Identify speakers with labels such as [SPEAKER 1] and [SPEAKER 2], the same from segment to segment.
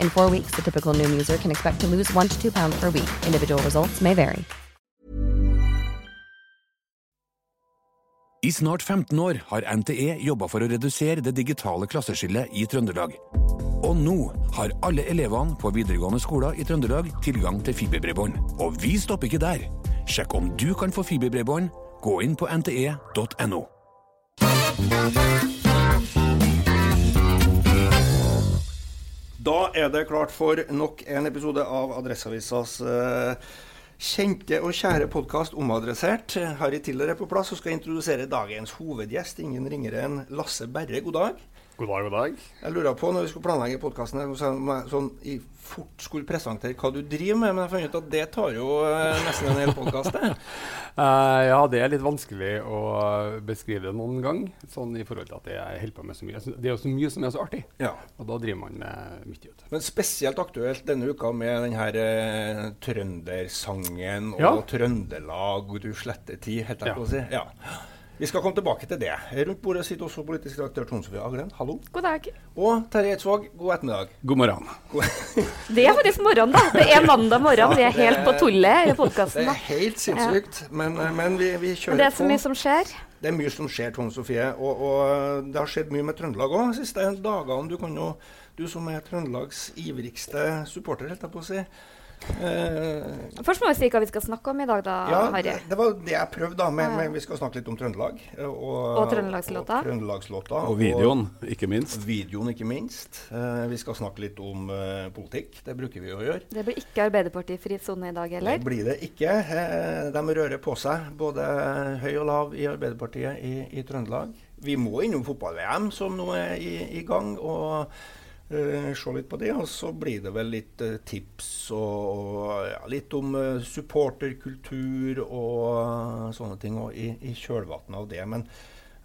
[SPEAKER 1] In four weeks, the typical new user can expect to lose one to two pounds per week. Individual results may vary.
[SPEAKER 2] I snart 15 år har NTE jobba for å redusere det digitale klasseskillet i Trøndelag. Og nå har alle elevene på videregående skoler i Trøndelag tilgang til fiberbredbånd. Og vi stopper ikke der. Sjekk om du kan få fiberbredbånd. Gå inn på nte.no.
[SPEAKER 3] Da er det klart for nok en episode av Adresseavisas eh, kjente og kjære podkast Omadressert. Harry Tiller er på plass og skal introdusere dagens hovedgjest. Ingen ringere enn Lasse Berre. God dag.
[SPEAKER 4] God dag, god dag.
[SPEAKER 3] Jeg lurer på, når vi skulle planlegge podkasten, sånn i fort skulle presentere hva du driver med, men jeg fant ut at det tar jo eh, nesten en hel podkast, det.
[SPEAKER 4] uh, ja, det er litt vanskelig å beskrive det noen gang, sånn i forhold til at jeg holder på med så mye. Det er jo så mye som er så artig,
[SPEAKER 3] Ja.
[SPEAKER 4] og da driver man med mye. Vet.
[SPEAKER 3] Men spesielt aktuelt denne uka med den her uh, trøndersangen og
[SPEAKER 4] Ja.
[SPEAKER 3] Trøndelag, du sletter tid, heter jeg
[SPEAKER 4] Ja.
[SPEAKER 3] på å si. Ja. Vi skal komme tilbake til det. Rundt bordet sitter også politisk redaktør Tone Sofie Aglen. Hallo.
[SPEAKER 5] God dag.
[SPEAKER 3] Og Terje Eidsvåg, god ettermiddag.
[SPEAKER 4] God morgen.
[SPEAKER 5] Det er faktisk morgen, da. Det er mandag morgen. Vi er helt på tullet i
[SPEAKER 3] Det er helt sinnssykt, men, men vi, vi kjører
[SPEAKER 5] på. det er så
[SPEAKER 3] på.
[SPEAKER 5] mye som skjer.
[SPEAKER 3] Det er mye som skjer, Tone Sofie. Og, og det har skjedd mye med Trøndelag òg de siste dagene. Du, kan jo, du som er Trøndelags ivrigste supporter, holdt jeg på å si. Eh,
[SPEAKER 5] Først må vi si hva vi skal snakke om i dag, da,
[SPEAKER 3] ja,
[SPEAKER 5] Harry.
[SPEAKER 3] det, det var det jeg prøvde, da. Men, men vi skal snakke litt om Trøndelag. eh, Og,
[SPEAKER 5] Og trøndelagslåta.
[SPEAKER 3] Og, trøndelagslåta,
[SPEAKER 4] Og videoen, ikke minst.
[SPEAKER 3] videoen, ikke minst. Uh, vi skal snakke litt om uh, politikk. Det bruker vi å gjøre.
[SPEAKER 5] Det blir ikke Arbeiderparti-fri sone i dag heller.
[SPEAKER 3] Det blir det ikke. De rører på seg, både høy og lav i Arbeiderpartiet i, i Trøndelag. Vi må innom fotball-VM, som nå er i, i gang, og eh, se litt på det. Og så blir det vel litt eh, tips og, og ja, litt om eh, supporterkultur og sånne ting og i, i kjølvannet av det. Men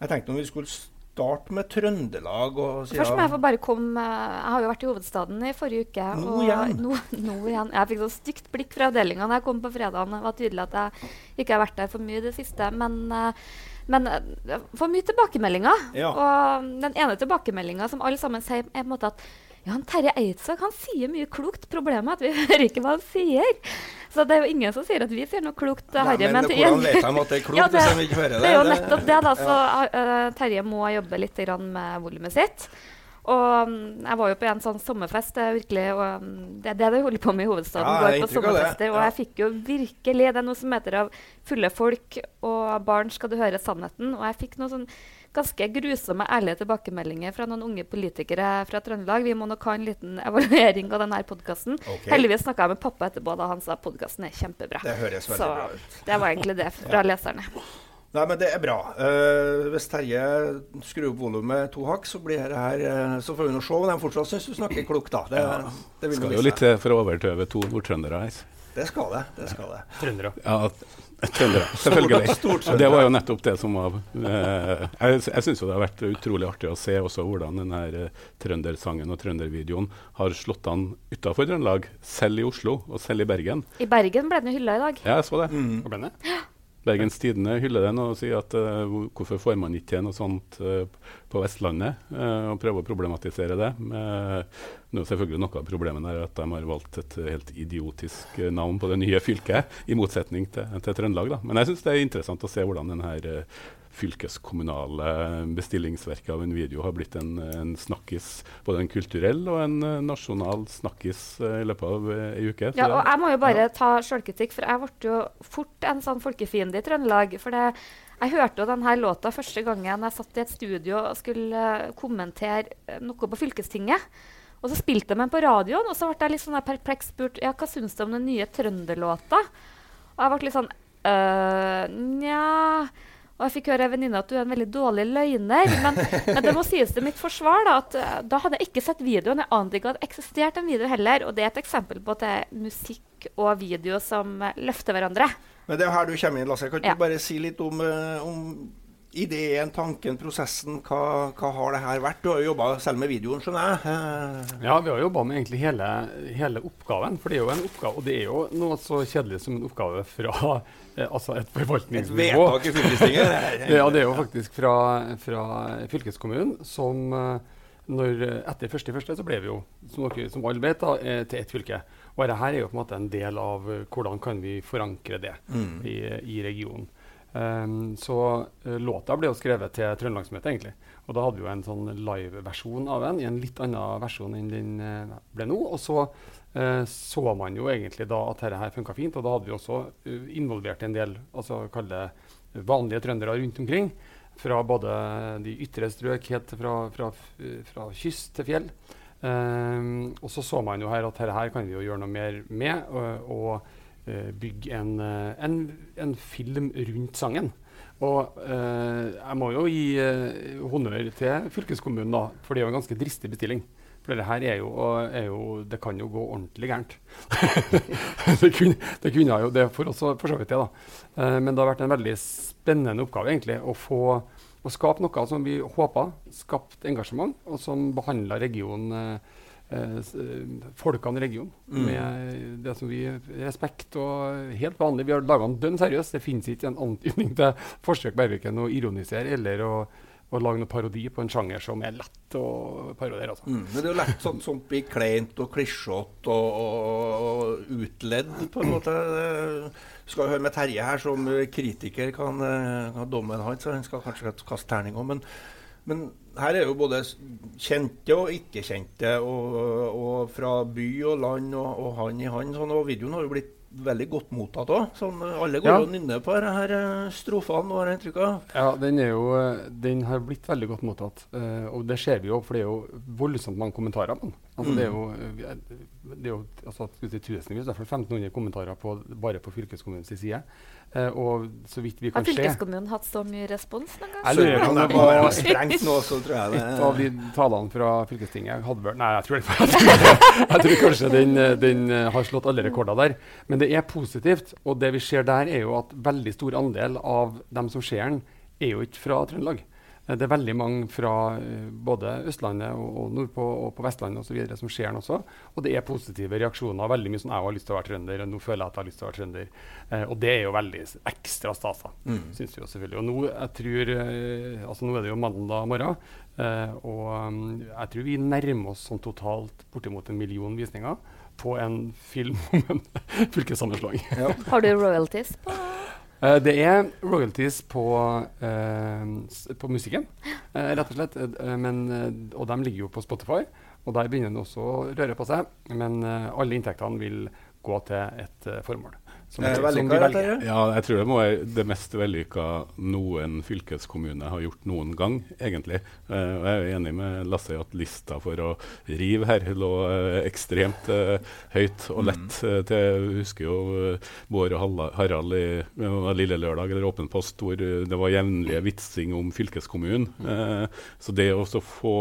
[SPEAKER 3] jeg tenkte om vi skulle starte med Trøndelag.
[SPEAKER 5] Først må jeg få bare komme Jeg har jo vært i hovedstaden i forrige uke.
[SPEAKER 3] Nå
[SPEAKER 5] og
[SPEAKER 3] igjen?
[SPEAKER 5] Nå, nå igjen. Jeg fikk så stygt blikk fra avdelinga da jeg kom på fredagen. Det var tydelig at jeg ikke har vært der for mye i det siste. Men, eh, men eh, jeg får mye tilbakemeldinger.
[SPEAKER 3] Ja.
[SPEAKER 5] Og den ene tilbakemeldinga som alle sammen sier, er på en måte at ja, han Terje Eidsvåg han sier mye klokt. Problemet er at vi hører ikke hva han sier. Så det er jo ingen som sier at vi sier noe klokt.
[SPEAKER 3] Nei,
[SPEAKER 5] Harry,
[SPEAKER 3] men
[SPEAKER 5] til
[SPEAKER 3] hvordan vet de at det er klokt
[SPEAKER 5] Ja,
[SPEAKER 3] hvis de ikke hører det?
[SPEAKER 5] Det er jo nettopp det, da. Så uh, Terje må jobbe litt grann med volumet sitt. Og mm, jeg var jo på en sånn sommerfest. Det er virkelig, og, mm, det er det de holder på med i hovedstaden.
[SPEAKER 3] Ja,
[SPEAKER 5] går på sommerfester,
[SPEAKER 3] ja.
[SPEAKER 5] Og jeg fikk jo virkelig Det er noe som heter av fulle folk og barn skal du høre sannheten. Og jeg fikk noen sånn ganske grusomme, ærlige tilbakemeldinger fra noen unge politikere fra Trøndelag. Vi må nok ha en liten evaluering av denne podkasten.
[SPEAKER 3] Okay.
[SPEAKER 5] Heldigvis snakka jeg med pappa etterpå, da han sa podkasten er kjempebra.
[SPEAKER 3] Det høres veldig
[SPEAKER 5] Så
[SPEAKER 3] bra ut.
[SPEAKER 5] det var egentlig det fra leserne.
[SPEAKER 3] Nei, men det er bra. Uh, hvis Terje skrur opp volumet to hakk, så blir det her uh, Så får vi nå se om de fortsatt syns du snakker klokt, da. Det, det vil
[SPEAKER 6] Skal
[SPEAKER 3] vi
[SPEAKER 6] jo litt til for å overtøve to nordtrøndere her.
[SPEAKER 3] Det skal det. det skal det.
[SPEAKER 4] Trøndere.
[SPEAKER 6] Ja, trøndere, selvfølgelig.
[SPEAKER 3] Stort-
[SPEAKER 6] Og det var jo nettopp det som var uh, Jeg, jeg syns det har vært utrolig artig å se også hvordan den her eh, trøndersangen og trøndervideoen har slått an utafor Trøndelag, selv i Oslo og selv i Bergen.
[SPEAKER 5] I Bergen ble den jo hylla i dag.
[SPEAKER 6] Ja, jeg så det.
[SPEAKER 4] Ble det?
[SPEAKER 6] Bergens Tidende hyller den og sier at uh, hvorfor får man ikke til noe sånt uh, på Vestlandet? Uh, og prøver å problematisere det. Nå er selvfølgelig Noe av problemet er at de har valgt et helt idiotisk navn på det nye fylket, i motsetning til, til Trøndelag. Da. Men jeg syns det er interessant å se hvordan denne fylkeskommunale bestillingsverket av en video har blitt en, en snakkis, både en kulturell og en eh, nasjonal snakkis eh, i løpet av eh, ei uke.
[SPEAKER 5] Ja, og jeg må jo bare ta sjølkritikk, for jeg ble jo fort en sånn folkefiende i Trøndelag. For det, jeg hørte jo denne låta første gangen jeg satt i et studio og skulle kommentere noe på fylkestinget. Og så spilte de den på radioen, og så ble jeg litt sånn perpleks spurt ja, hva syns du om den nye trønderlåta. Og jeg ble litt sånn øh, Nja Og jeg fikk høre av en venninne at du er en veldig dårlig løgner. Men, men det må sies til mitt forsvar da, at eh, da hadde jeg ikke sett videoen. Jeg ante ikke at det eksisterte en video heller. Og det er et eksempel på at det er musikk og video som eh, løfter hverandre.
[SPEAKER 3] Men det er her du kommer inn, Lasse. Kan ikke
[SPEAKER 5] Ja.
[SPEAKER 3] du bare si litt om, eh, om ideen, tanken, prosessen? Hva, hva har det her vært? Du har jo jobba selv med videoen, skjønner jeg.
[SPEAKER 4] Ja, vi har jobba med egentlig hele, hele oppgaven. For det er jo en oppgave, og det er jo noe så kjedelig som en oppgave fra altså et forvaltningsnivå.
[SPEAKER 3] Et vedtak i fylkestinget. det
[SPEAKER 4] Ja, det er jo faktisk fra, fra fylkeskommunen som eh, når, eh, Etter første i første så ble vi jo, som dere som alle vet, da, eh, til ett fylke. Og dette er jo på en måte en del av eh, hvordan kan vi forankre det i, i regionen. Um, så eh, låta ble jo skrevet til Trøndelagsmøtet, egentlig. Og da hadde vi jo en sånn live-versjon av den, i en litt annen versjon enn den eh, ble nå. Og så eh, så man jo egentlig da at dette her funka fint, og da hadde vi også eh, involvert en del altså kalle vanlige trøndere rundt omkring. Fra både de ytre strøk helt fra, fra, fra kyst til fjell. Um, og så så man jo her at dette her kan vi jo gjøre noe mer med. og, og eh, bygge en, eh, en, en film rundt sangen. Og eh, jeg må jo gi eh, honnør til fylkeskommunen, da, for det er jo en ganske dristig bestilling. For det her er jo, er jo Det kan jo gå ordentlig gærent. det, kunne, det kunne jo det for oss for så vidt det, da. Eh, men det har vært en veldig spennende oppgave egentlig å få å skape noe som vi håpa skapt engasjement, og som behandla regionen eh, eh, eh, folkene i regionen med det som vi respekt og helt vanlig. Vi har laga den dønn seriøs. Det finnes ikke en antydning til forsøk på verken å ironisere eller å, å lage noen parodi på en sjanger som er lett å parodiere. Altså.
[SPEAKER 3] Mm, men det er jo lett sånn som blir kleint og klisjete og, og, utledd, på en måte. Eh, skal høre med Terje her, som kritiker kan, eh, kan dommen hans, så han skal kanskje kaste terning òg. Men, men her er jo både kjente og ikke-kjente, og, og fra by og land og, og hand i hand. Sånn, og videoen har jo blitt veldig godt mottatt òg. Sånn, alle går
[SPEAKER 4] Ja.
[SPEAKER 3] og nynner på disse her, eh, strofene, har jeg inntrykk av.
[SPEAKER 4] Ja, den, er jo, eh, den har blitt veldig godt mottatt. Uh, og det ser vi jo, for det er jo voldsomt mange kommentarer på den. Altså, Det er jo, det er jo altså, tusenvis, i hvert fall 1500 kommentarer på, bare på fylkeskommunens side. Eh, og så vidt vi
[SPEAKER 5] Har
[SPEAKER 4] kan se
[SPEAKER 5] fylkeskommunen hatt så mye respons noen gang?
[SPEAKER 4] Jeg lurer på om det var
[SPEAKER 3] nå, så tror jeg det
[SPEAKER 4] et av de talene fra fylkestinget hadde vært Nei, jeg tror, det, jeg tror, jeg tror kanskje den, eh, den eh, har slått alle rekorder der. Men det er positivt. Og det vi ser der, er jo at veldig stor andel av dem som ser den, er jo ikke fra Trøndelag. Eh, Det er veldig mange fra eh, både Østlandet og, og nordpå og på Vestlandet og så videre som ser den også. Og det er positive reaksjoner. Veldig mye sånn 'Jeg har lyst til å være trønder', og 'nå føler jeg at jeg har lyst til å være trønder'. Eh, og det er jo veldig ekstra stas, da. Syns vi jo selvfølgelig. Og nå, jeg tror, eh, altså nå er det jo mandag morgen, eh, og um, jeg tror vi nærmer oss sånn totalt bortimot en million visninger på en film om en fylkessammenslåing.
[SPEAKER 5] Har du royalties på
[SPEAKER 4] Eh, det er royalties på, uh, på musikken, uh, rett og slett. Men, og de ligger jo på Spotify, og der begynner den også å røre på seg. Men alle inntektene vil gå til et formål. Som,
[SPEAKER 3] Eh,
[SPEAKER 4] som de velger.
[SPEAKER 6] Ja, jeg tror det må være det mest vellykka noen fylkeskommune har gjort noen gang, egentlig. Eh, og jeg er enig med Lasse i at lista for å rive her lå eh, ekstremt eh, høyt og lett. Mm. til, jeg husker jo Bård og Harald i Lille Lørdag eller Åpen post, hvor det var jevnlige vitsing om fylkeskommunen. Eh, så det å så få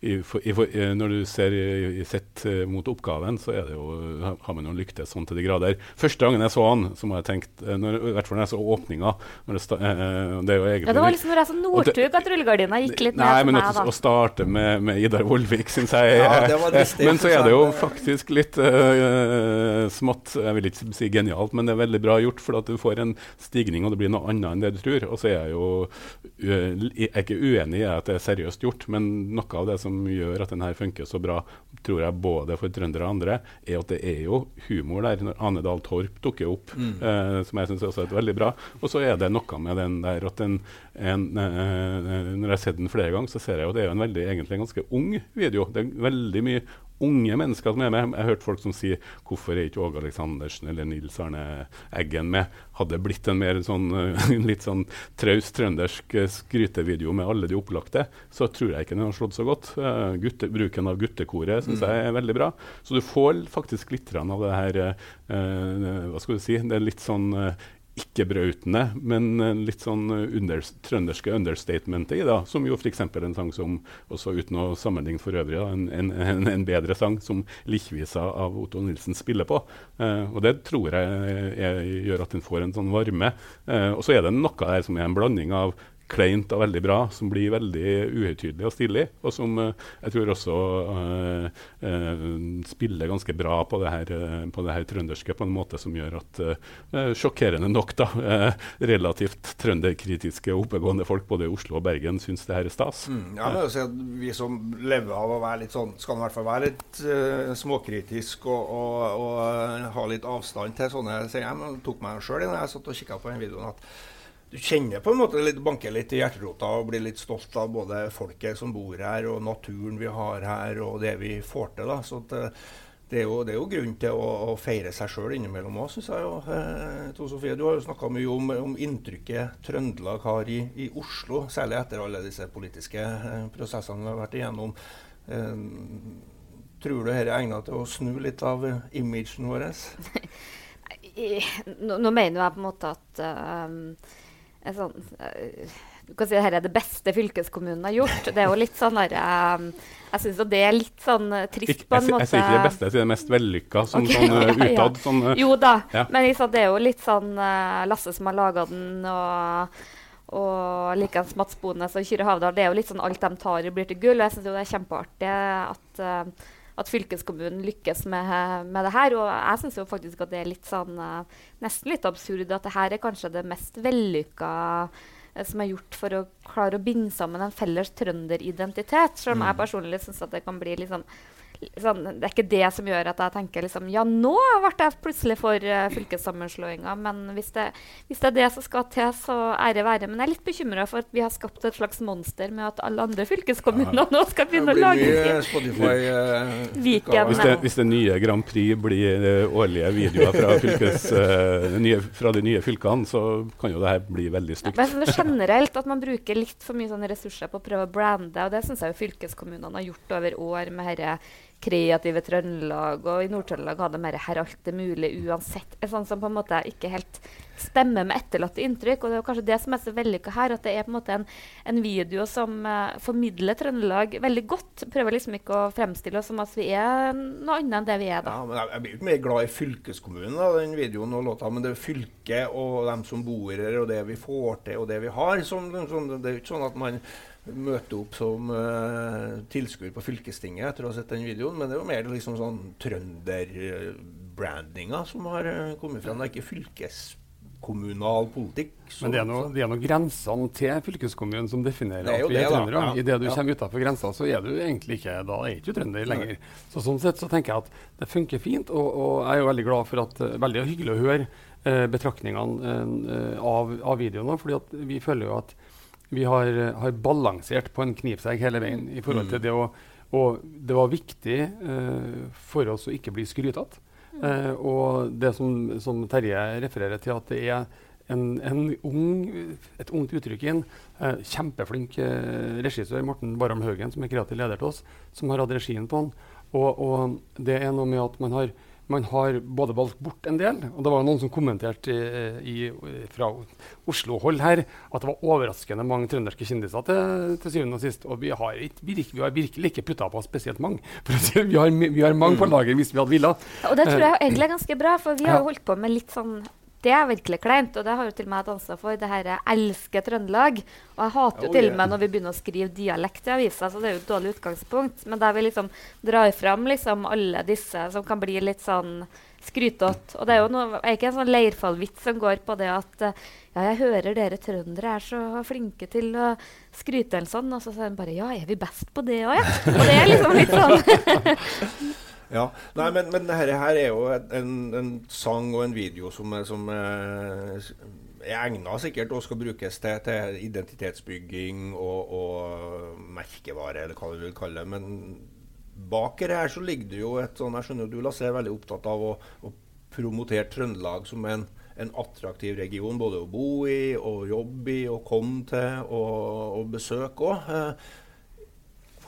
[SPEAKER 6] i, for, i, for, Når du ser i, i sett mot oppgaven, så er det jo, har man jo lyktes sånn til de grader. Første gangen jeg så han, så må jeg tenkt, eh, når, i hvert fall når jeg så åpninga når det, sta, eh, det er jo egentlig
[SPEAKER 5] Ja, det var liksom når jeg så Northug at rullegardina gikk litt
[SPEAKER 6] Nei,
[SPEAKER 5] ned
[SPEAKER 6] men
[SPEAKER 5] for
[SPEAKER 6] at, å starte med, med Idar Vollvik syns jeg
[SPEAKER 3] Ja, det var
[SPEAKER 6] Men så er det jo faktisk litt uh, smått Jeg vil ikke si genialt, men det er veldig bra gjort, for at du får en stigning, og det blir noe annet enn det du tror. Og så er jeg jo uh, jeg er ikke uenig i at det er seriøst gjort, men noe av det som gjør at den her funker så bra, tror jeg både for trøndere og andre, er at det er jo humor der. Når Ane Dahl Torp dukker opp, eh, som jeg syns også er veldig bra. Og så er det noe med den der at den en, eh, Når jeg har sett den flere ganger, så ser jeg jo at det er jo en veldig, egentlig en ganske ung video. Det er veldig mye unge mennesker som er med. Jeg har hørt folk som sier hvorfor er ikke Åge Aleksandersen eller Nils Arne Eggen med? Hadde blitt en mer sånn, eh, litt sånn traust trøndersk eh, skrytevideo med alle de opplagte, så tror jeg ikke den har slått så godt. Uh, gutte, bruken av guttekoret syns jeg er veldig bra. Så du får faktisk litt av det her uh, Hva skal du si? Det er litt sånn eh, ikke brautende, men eh, litt sånn eh, under, trønderske understatementet i, da, som jo f.eks. en sang som, også uten å sammenligne for øvrig, en, en, en, bedre sang som 'Likkvisa' av Otto Nilsen spiller på. Eh, og det tror jeg jeg, gjør at den får en sånn varme. Eh, og så er det noe der som er en blanding av kleint og veldig bra, som blir veldig uhøytidelig og stilig, og som eh, jeg tror også uh, uh, spiller ganske bra på det, her, på det her trønderske på en måte som gjør at uh, Sjokkerende nok, da, relativt trønderkritiske og oppegående folk både i Oslo og Bergen syns det her er stas.
[SPEAKER 3] Mm, ja, men også, Vi som lever av å være litt sånn, skal i hvert fall være litt småkritisk og, og, og ha litt avstand til sånne sier jeg. Tok meg sjøl når jeg satt og kikka på den videoen, at du kjenner på en måte litt, banker litt i hjerterota og blir litt stolt av både folket som bor her, og naturen vi har her, og det vi får til. da, så at eh, det er, jo, det er jo grunn til å, å feire seg sjøl innimellom òg, syns jeg. jo. Eh, to Sofie, du har jo snakka mye om, om inntrykket Trøndelag har i, i Oslo, særlig etter alle disse politiske eh, prosessene vi har vært igjennom. Eh, tror du dette er egnet til å snu litt av eh, imagen vår?
[SPEAKER 5] Nå, nå mener jeg på en måte at en sånn, eh, Du kan si at dette er det beste fylkeskommunen har gjort. Det er jo litt sånn der, um, Jeg syns det er litt sånn eh, trist
[SPEAKER 6] Ikke,
[SPEAKER 5] på en
[SPEAKER 6] jeg,
[SPEAKER 5] måte.
[SPEAKER 6] jeg sier ikke det beste, jeg sier det mest vellykka sånn,
[SPEAKER 5] okay,
[SPEAKER 6] sånn
[SPEAKER 5] ja.
[SPEAKER 6] utad. Sånn, eh,
[SPEAKER 5] Jo da,
[SPEAKER 6] Ja.
[SPEAKER 5] men liksom, det er jo litt sånn uh, Lasse som har laga den, og, og likeens Mats Bones og Kyrre Havdal. Det er jo litt sånn alt de tar i, blir til gull. Og jeg syns det er kjempeartig at, eh, at fylkeskommunen lykkes med, med det her. Og jeg syns faktisk at det er litt sånn eh, nesten litt absurd at det her er kanskje det mest vellykka eh, som er gjort for å klare å binde sammen en felles trønderidentitet. Selv om jeg personlig syns at det kan bli litt sånn Sånn, det er ikke det som gjør at jeg tenker liksom, ja, nå ble jeg plutselig for uh, fylkessammenslåinga. Men hvis det, hvis det er det som skal til, så ære være. Men jeg er litt bekymra for at vi har skapt et slags monster med at alle andre fylkeskommuner nå skal begynne å lage.
[SPEAKER 3] Spotify eh,
[SPEAKER 5] Viken.
[SPEAKER 6] Hvis det, hvis det nye Grand Prix blir eh, årlige videoer fra, fylkes, uh, nye, fra de nye fylkene, så kan jo det her bli veldig stygt.
[SPEAKER 5] Men sånn generelt at man bruker litt for mye sånne ressurser på å prøve å brande, og det syns jeg jo fylkeskommunene har gjort over år med dette kreative Trøndelag, og i Nord-Trøndelag hadde de mer 'her alt er mulig uansett'. Sånn som på en måte ikke helt stemmer med etterlatte inntrykk. Og det er kanskje det som er så vellykka her, at det er på en måte en, en video som uh, formidler Trøndelag veldig godt. Prøver liksom ikke å fremstille oss som at vi er noe annet enn det vi er, da.
[SPEAKER 3] Ja, men jeg, jeg blir ikke mer glad i fylkeskommunen, da, den videoen og låta, men det er fylket og dem som bor her, og det vi får til og det vi har. Som, som, det er jo ikke sånn at man møter opp som uh, tilskuer på fylkestinget etter å ha sett den videoen, men det er jo mer liksom sånn trønderbrandinga som har uh, kommet fram. Det er ikke fylkeskommunal politikk. så-
[SPEAKER 4] Men det er noe- det er noe grensene til fylkeskommunen som definerer
[SPEAKER 3] Det er
[SPEAKER 4] at vi er
[SPEAKER 3] det,
[SPEAKER 4] trøndere.
[SPEAKER 3] Ja.
[SPEAKER 4] Idet du
[SPEAKER 3] Ja.
[SPEAKER 4] kommer utenfor grensa, så er du egentlig ikke da er ikke trønder lenger. Så Sånn sett så tenker jeg at det funker fint, og, og jeg er jo veldig glad for at eh, Veldig hyggelig å høre betraktningene av, av videoene, fordi at vi føler jo at vi har, eh, har balansert på en knivsegg hele veien i forhold til det å Og det var viktig eh, for oss å ikke bli skrytete. Eh, og det som, som, Terje refererer til, at det er en, en ung, et ungt uttrykk inn. Eh, kjempeflink eh, regissør, Morten Barham Haugen, som er kreativ leder til oss, som har hatt regien på den. Og, og, det er noe med at man har man har både valgt bort en del, og det var noen som kommenterte i, i, fra Oslo-hold her at det var overraskende mange trønderske kjendiser til, til syvende og sist. Og vi har, virke, vi har virkelig ikke putta på spesielt mange. For vi, har, vi, har, mange på lager hvis vi hadde villet.
[SPEAKER 5] Og det tror jeg eh, egentlig er ganske bra, for vi har jo holdt på med litt sånn det er virkelig kleint, og det har jo til og med hatt ansvar for. Det her jeg elsker Trøndelag. Og jeg hater jo oh, til og med når vi begynner å skrive dialekt i avisa, så det er jo et dårlig utgangspunkt. Men der vi liksom drar fram liksom alle disse som kan bli litt sånn skrytete. Og det er jo noe, er ikke en sånn leirfallvits som går på det at ja, jeg hører dere trøndere er så flinke til å skryte eller sånn. Og så sier de bare ja, er vi best på det òg, ja? Og det er liksom litt sånn
[SPEAKER 3] Ja, Nei, men, men dette her er jo en, en, sang og en video som, som er, er egna sikkert og skal brukes til, til identitetsbygging og, og, merkevare, eller hva du vil kalle det. Men bak her så ligger det jo et sånn Jeg skjønner du Lasse er veldig opptatt av å, å promotere Trøndelag som en, en, attraktiv region både å bo i og jobbe i og komme til og, og besøke òg.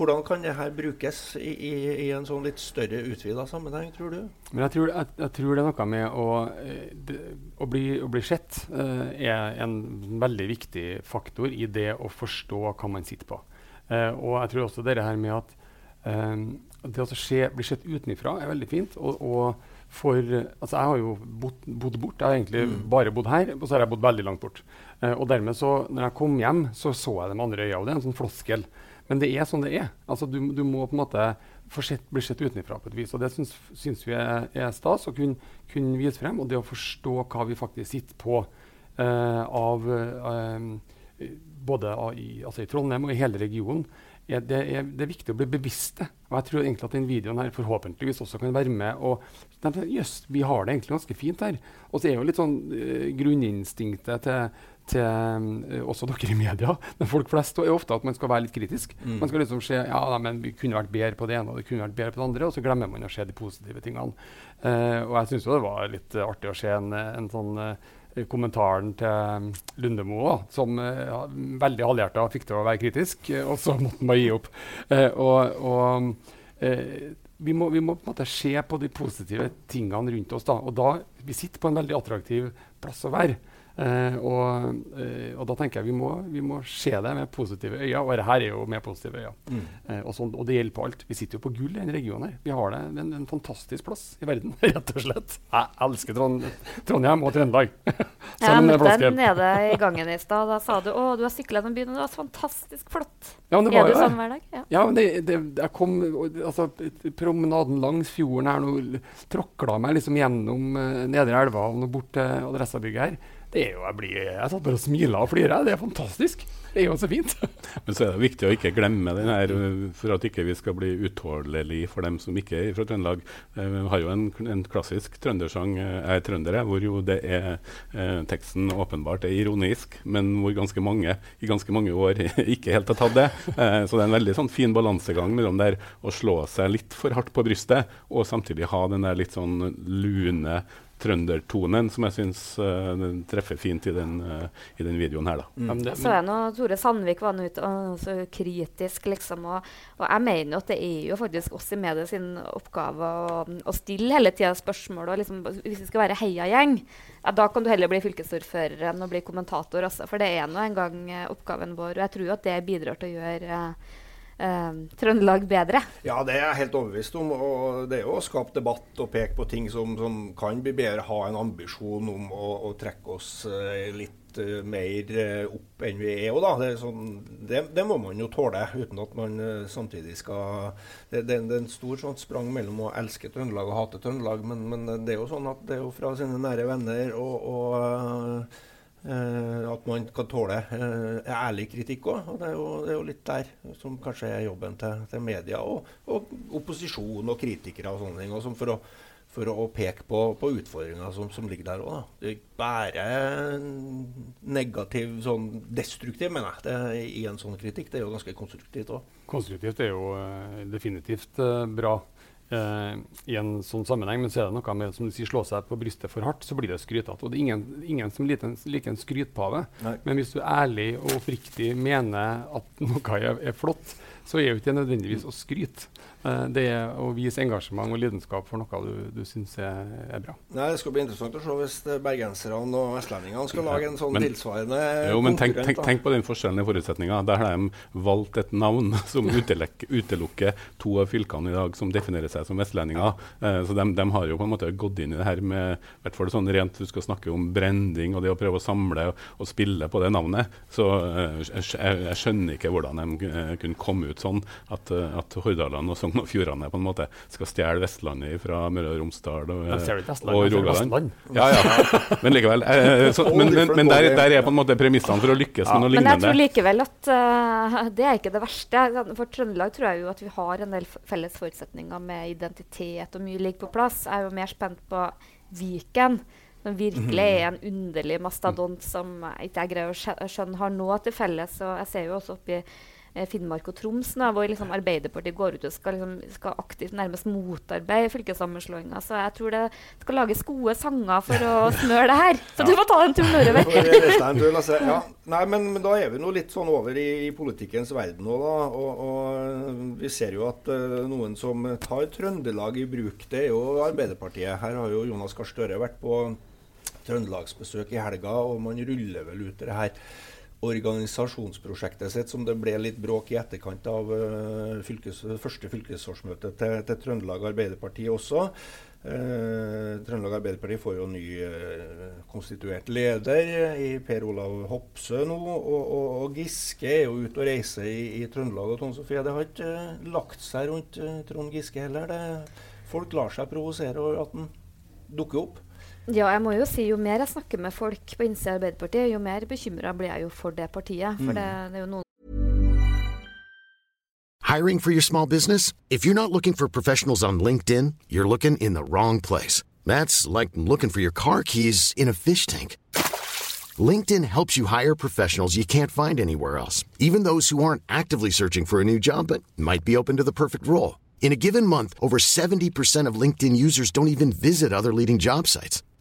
[SPEAKER 3] Hvordan kan det her brukes i, i, i en sånn litt større utvida sammenheng, tror du?
[SPEAKER 4] Men jeg tror, jeg, jeg tror, det er noe med å, eh, det, å, bli, å bli, sett uh, er en veldig viktig faktor i det å forstå hva man sitter på. Uh, og jeg tror også det her med at um, det å skje, bli sett utenfra er veldig fint. Og, og for, altså jeg har jo bodd, bodd bort. Jeg har egentlig mm. bare bodd her, og så har jeg bodd veldig langt bort. Uh, og dermed så, når jeg kom hjem, så så jeg det med andre øyne. Og det er en sånn floskel. Men det er sånn det er. Altså, du, du må på en måte sett, bli sett utenfra på et vis. Og det syns, syns vi er, er stas å kunne, kunne, vise frem. Og det å forstå hva vi faktisk sitter på uh, av uh, både i, altså i, Trondheim og i hele regionen, er, det, er, det, er, viktig å bli bevisste. Og jeg tror egentlig at den videoen her forhåpentligvis også kan være med og Jøss, vi har det egentlig ganske fint her. Og så er jo litt sånn uh, grunninstinktet til til uh, også dere i media, men folk flest er ofte at man skal være litt kritisk. Mm. Man skal liksom se ja, da, men vi kunne vært bedre på det ene og det kunne vært bedre på det andre, og så glemmer man å se de positive tingene. Uh, og jeg syns det var litt uh, artig å se en, en sånn kommentaren til Lundemo, som veldig halvhjerta fikk til å være kritisk, og så måtte han bare gi opp. og, og vi må, vi må, på en måte se på de positive tingene rundt oss. da, og da, Vi sitter på en veldig attraktiv plass å være. Uh, og, uh, og, da tenker jeg vi må, vi må se det med positive øyne, og dette er jo med positive øyne. Mm. Uh, og, sånn, og, det gjelder på alt. Vi sitter jo på gull i denne regionen. her. Vi har det en, en fantastisk plass i verden, rett og slett. Jeg elsker Trond, Trondheim og Trøndelag.
[SPEAKER 5] jeg møtte deg nede i gangen i stad. Da sa du å, du har sykla gjennom byen, og det var så fantastisk flott.
[SPEAKER 4] Ja,
[SPEAKER 5] er du sånn hver dag?
[SPEAKER 4] Ja, ja men det, det, jeg kom, altså, promenaden langs fjorden her nå tråkla meg liksom gjennom nedre elva og bort til Adressabygget her det er jo, Jeg blir, jeg satt bare og smila og flira. Det er fantastisk. Det er jo så fint.
[SPEAKER 6] Men så er det viktig å ikke glemme den her, for at ikke vi skal bli utholdelig for dem som ikke er fra Trøndelag. Eh, vi har jo en, en klassisk trøndersang, eh, 'Jeg er trønder', hvor jo det er eh, teksten åpenbart er ironisk, men hvor ganske mange i ganske mange år ikke helt har tatt det. Eh, så det er en veldig sånn fin balansegang mellom der å slå seg litt for hardt på brystet, og samtidig ha den der litt sånn lune trøndertonen som jeg syns uh, treffer fint i den, uh, i den videoen her. Da.
[SPEAKER 5] Mm. Så jeg nå, Tore Sandvik var nå ute og så kritisk, liksom. Og, og, jeg mener jo at det er jo faktisk oss i media sin oppgave å, å stille hele tida spørsmål. og liksom, Hvis vi skal være heiagjeng, ja, da kan du heller bli fylkesordfører enn å bli kommentator også. For det er nå en gang uh, oppgaven vår. Og jeg tror at det bidrar til å gjøre eh, Trøndelag bedre?
[SPEAKER 3] Ja, det er jeg helt overbevist om. og Det er jo å skape debatt og peke på ting som, som kan bli bedre. Ha en ambisjon om å, å trekke oss eh, litt uh, mer uh, opp enn vi er. Da. Det, er sånn, det, det, må man jo tåle, uten at man samtidig skal det, det, er en stor sånn sprang mellom å elske Trøndelag og hate Trøndelag, men, men, det er jo sånn at det er jo fra sine nære venner og, og at man kan tåle uh, ærlig kritikk òg. Og det er, jo, det er, jo, litt der som kanskje er jobben til, til media og, og, opposisjon og kritikere og sånne ting. Og for, å, for å, peke på, på utfordringer som, som, ligger der òg. Det er bare negativ, sånn destruktiv, mener jeg, det, i en sånn kritikk. Det er jo ganske konstruktivt òg.
[SPEAKER 4] Konstruktivt er jo uh, definitivt bra. Eh, i en sånn sammenheng. Men så er det noe med som du sier, slå seg på brystet for hardt, så blir det skrytete. Og det er ingen, ingen som liker en, liker en skrytpave. Men hvis du ærlig og oppriktig mener at noe er, er flott, så er jo ikke nødvendigvis å skryte. Uh, det er å vise engasjement og lidenskap for noe du, du syns er, er, bra.
[SPEAKER 3] Nei, Det skal bli interessant å se hvis bergenserne og vestlendingene skal lage en sånn men, tilsvarende
[SPEAKER 6] Jo, men tenk, tenk, tenk, på den forskjellen i forutsetninger. Der har de valgt et navn som utelukker to av fylkene i dag som definerer seg som vestlendinger. Uh, så de, de, har jo på en måte gått inn i det her med hvert fall sånn rent Du skal snakke om branding og det å prøve å samle og, og spille på det navnet. Så uh, jeg, jeg, skjønner ikke hvordan de kunne komme ut sånn at, at Hordaland og Sogn og Fjordane på en måte skal stjele Vestlandet fra Møre og Romsdal og, og Rogaland. Ja, ja. Men likevel. Eh, så, men, men, men der, der, er på en måte premissene for å lykkes ja. med noe lignende.
[SPEAKER 5] Men jeg tror likevel at uh, det er ikke det verste. For Trøndelag tror jeg jo at vi har en del felles forutsetninger med identitet, og mye ligger på plass. Jeg er jo mer spent på Viken som virkelig er en underlig mastodont som ikke jeg greier å skjønne har noe til felles. Og jeg ser jo også oppi Eh, Finnmark og Troms, da, hvor liksom Arbeiderpartiet går ut og skal, liksom, skal aktivt nærmest motarbeide fylkessammenslåinga. Så jeg tror det skal lages gode sanger for å smøre det her. Så ja. du får ta en tur nordover.
[SPEAKER 3] ja. Nei, men, men, da er vi nå litt sånn over i, i politikkens verden nå, da. Og, og, vi ser jo at uh, noen som tar Trøndelag i bruk, det er jo Arbeiderpartiet. Her har jo Jonas Gahr Støre vært på trøndelagsbesøk i helga, og man ruller vel ut det her organisasjonsprosjektet sitt, som det ble litt bråk i etterkant av uh, fylkes, første fylkesårsmøte til, til, Trøndelag Arbeiderparti også. Uh, Trøndelag Arbeiderparti får jo ny uh, konstituert leder i Per Olav Hopsø nå. Og, og, og, Giske er jo ute og reiser i, i Trøndelag. og Tone Sofie, Det har ikke lagt seg rundt Trond Giske heller. Det, folk lar seg provosere over at han dukker opp.
[SPEAKER 5] Ja, jeg må jo si jo mer jeg snakker med folk på innsida av Arbeiderpartiet, jo mer bekymra blir jeg jo for det partiet. For mm. det, det er jo noen
[SPEAKER 7] Hiring for your small business? If you're not looking for professionals on LinkedIn, you're looking in the wrong place. That's like looking for your car keys in a fish tank. LinkedIn helps you hire professionals you can't find anywhere else, even those who aren't actively searching for a new job but might be open to the perfect role. In a given month, over 70% of LinkedIn users don't even visit other leading job sites.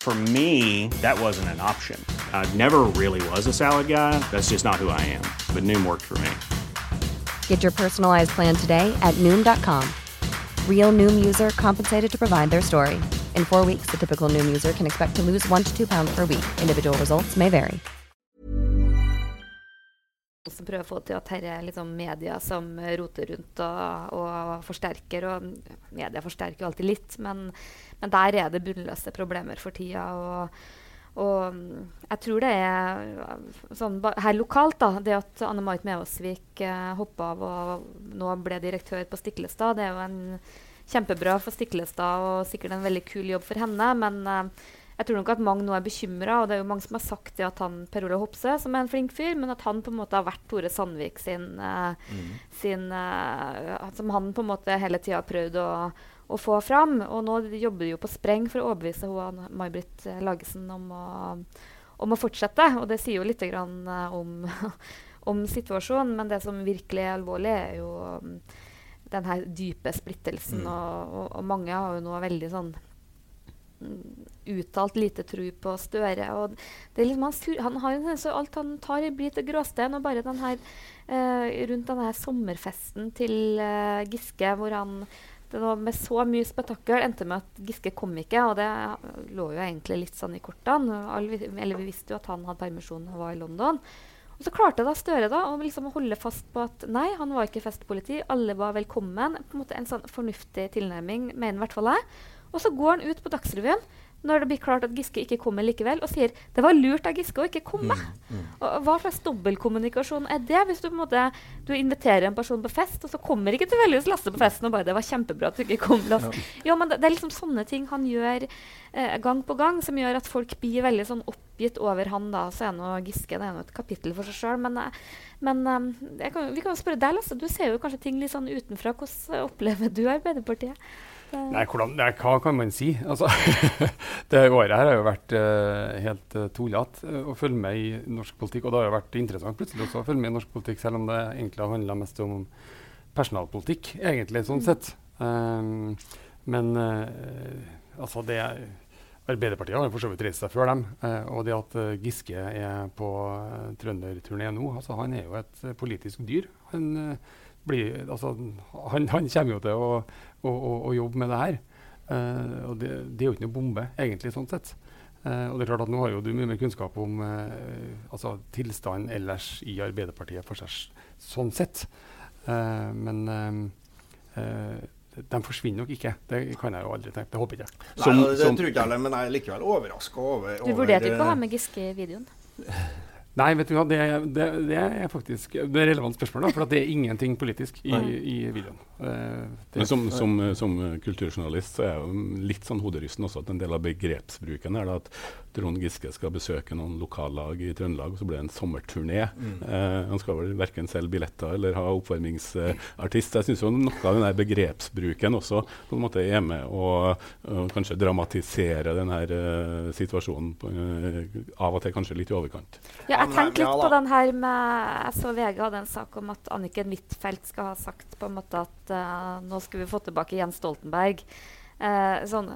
[SPEAKER 8] For me, that wasn't an option. I never really was a salad guy. That's just not who I am. But Noom worked for me.
[SPEAKER 1] Get your personalized plan today at Noom.com. Real Noom user compensated to provide their story. In four weeks, the typical Noom user can expect to lose one to two pounds per week. Individual results may vary.
[SPEAKER 5] Som prøver å få til at dette er liksom media som roter rundt og, og forsterker. Og media forsterker jo alltid litt, men Men der er det bunnløse problemer for tida. Og, og jeg tror det er sånn her lokalt, da, det at Anne Marit Mevåsvik eh, hoppa av og nå ble direktør på Stiklestad, det er jo en kjempebra for Stiklestad og sikkert en veldig kul jobb for henne. Men eh, jeg tror nok at mange nå er bekymra, og det er jo mange som har sagt det at han Per Ole Hopse, som er en flink fyr, men at han på en måte har vært Tore Sandvik sin, uh, mm. sin uh, Som han på en måte hele tida har prøvd å å få fram. Og nå jobber de jo på spreng for å overbevise May-Britt Lagesen om å, om å, fortsette. Og det sier jo litt om, om situasjonen. Men det som virkelig er alvorlig, er jo um, den her dype splittelsen.
[SPEAKER 9] Mm.
[SPEAKER 5] Og, og, og mange har jo nå veldig sånn mm, uttalt lite tro på Støre. Og liksom han, sur, han har en, så alt han tar, blir til gråstein. Og bare den her, eh, rundt denne sommerfesten til eh, Giske, hvor han det var med så mye spetakkel endte med at Giske kom ikke. Og det lå jo egentlig litt sånn i kortene. Vi- eller vi visste jo at han hadde permisjon og var i London. Og så klarte da Støre da å liksom holde fast på at nei, han var ikke festpoliti. Alle var velkommen. På en måte en sånn fornuftig tilnærming, mener i hvert fall jeg. Og så går han ut på Dagsrevyen når det blir klart at Giske ikke kommer likevel, og sier det var lurt av Giske å ikke komme. Og Hva slags dobbeltkommunikasjon er det? Hvis du på en måte du inviterer en person på fest, og så kommer ikke tilfeldigvis Lasse på festen og bare 'Det var kjempebra at du ikke kom, Lasse'. Ja, men det, det er liksom sånne ting han gjør eh, gang på gang, som gjør at folk blir veldig sånn oppgitt over han. da, Så er nå Giske det er noe et kapittel for seg sjøl. Men, eh, men jeg kan, vi kan jo spørre deg, Lasse. Du ser jo kanskje ting litt sånn utenfra. Hvordan opplever du Arbeiderpartiet?
[SPEAKER 4] Nei, hvordan, nei, hva kan man si? Altså, det året her har jo vært uh, helt uh, tullete eh, å følge med i norsk politikk. Og det har jo vært interessant plutselig også å følge med i norsk politikk, selv om det egentlig har handla mest om personalpolitikk, egentlig, sånn sett. Um, men uh, altså, det Arbeiderpartiet har for så vidt reist seg før dem. og det at Giske er på uh, trønderturné nå altså, Han er jo et politisk dyr. Han, eh, blir, altså, han, han kommer jo til å, å, å, å jobbe med det her. Uh, og det, det er jo ikke noe bombe, egentlig, sånn sett. Uh, og det er klart at Nå har jo du mye mer kunnskap om uh, altså, tilstanden ellers i Arbeiderpartiet for seg sånn sett. Eh, men de forsvinner nok ikke. Det kan jeg jo aldri tenke. Det håper jeg ikke.
[SPEAKER 3] Nei, det tror ikke jeg heller, men jeg er likevel overraska over,
[SPEAKER 5] Du vurderte ikke å ha med Giske i videoen?
[SPEAKER 4] Nei, vet du hva, det, det, det er faktisk det er relevant spørsmål, da, for at det er ingenting politisk i, i videoen. Eh,
[SPEAKER 6] Men som, som, som kulturjournalist så er jeg jo litt sånn hoderysten også at en del av begrepsbruken er da at Trond Giske skal besøke noen lokallag i Trøndelag, og så blir det en sommerturné.
[SPEAKER 9] Mm.
[SPEAKER 6] Eh, han skal vel verken selge billetter eller ha oppvarmingsartist. Jeg syns noe av den der begrepsbruken også på en måte er med å og kanskje dramatisere den her eh, situasjonen på, eh, av og til kanskje litt i overkant.
[SPEAKER 5] Ja, jeg tenkte litt på den her med Jeg så VG hadde en sak om at Anniken Huitfeldt skal ha sagt på en måte at eh, nå skulle vi få tilbake Jens Stoltenberg. Eh, sånn,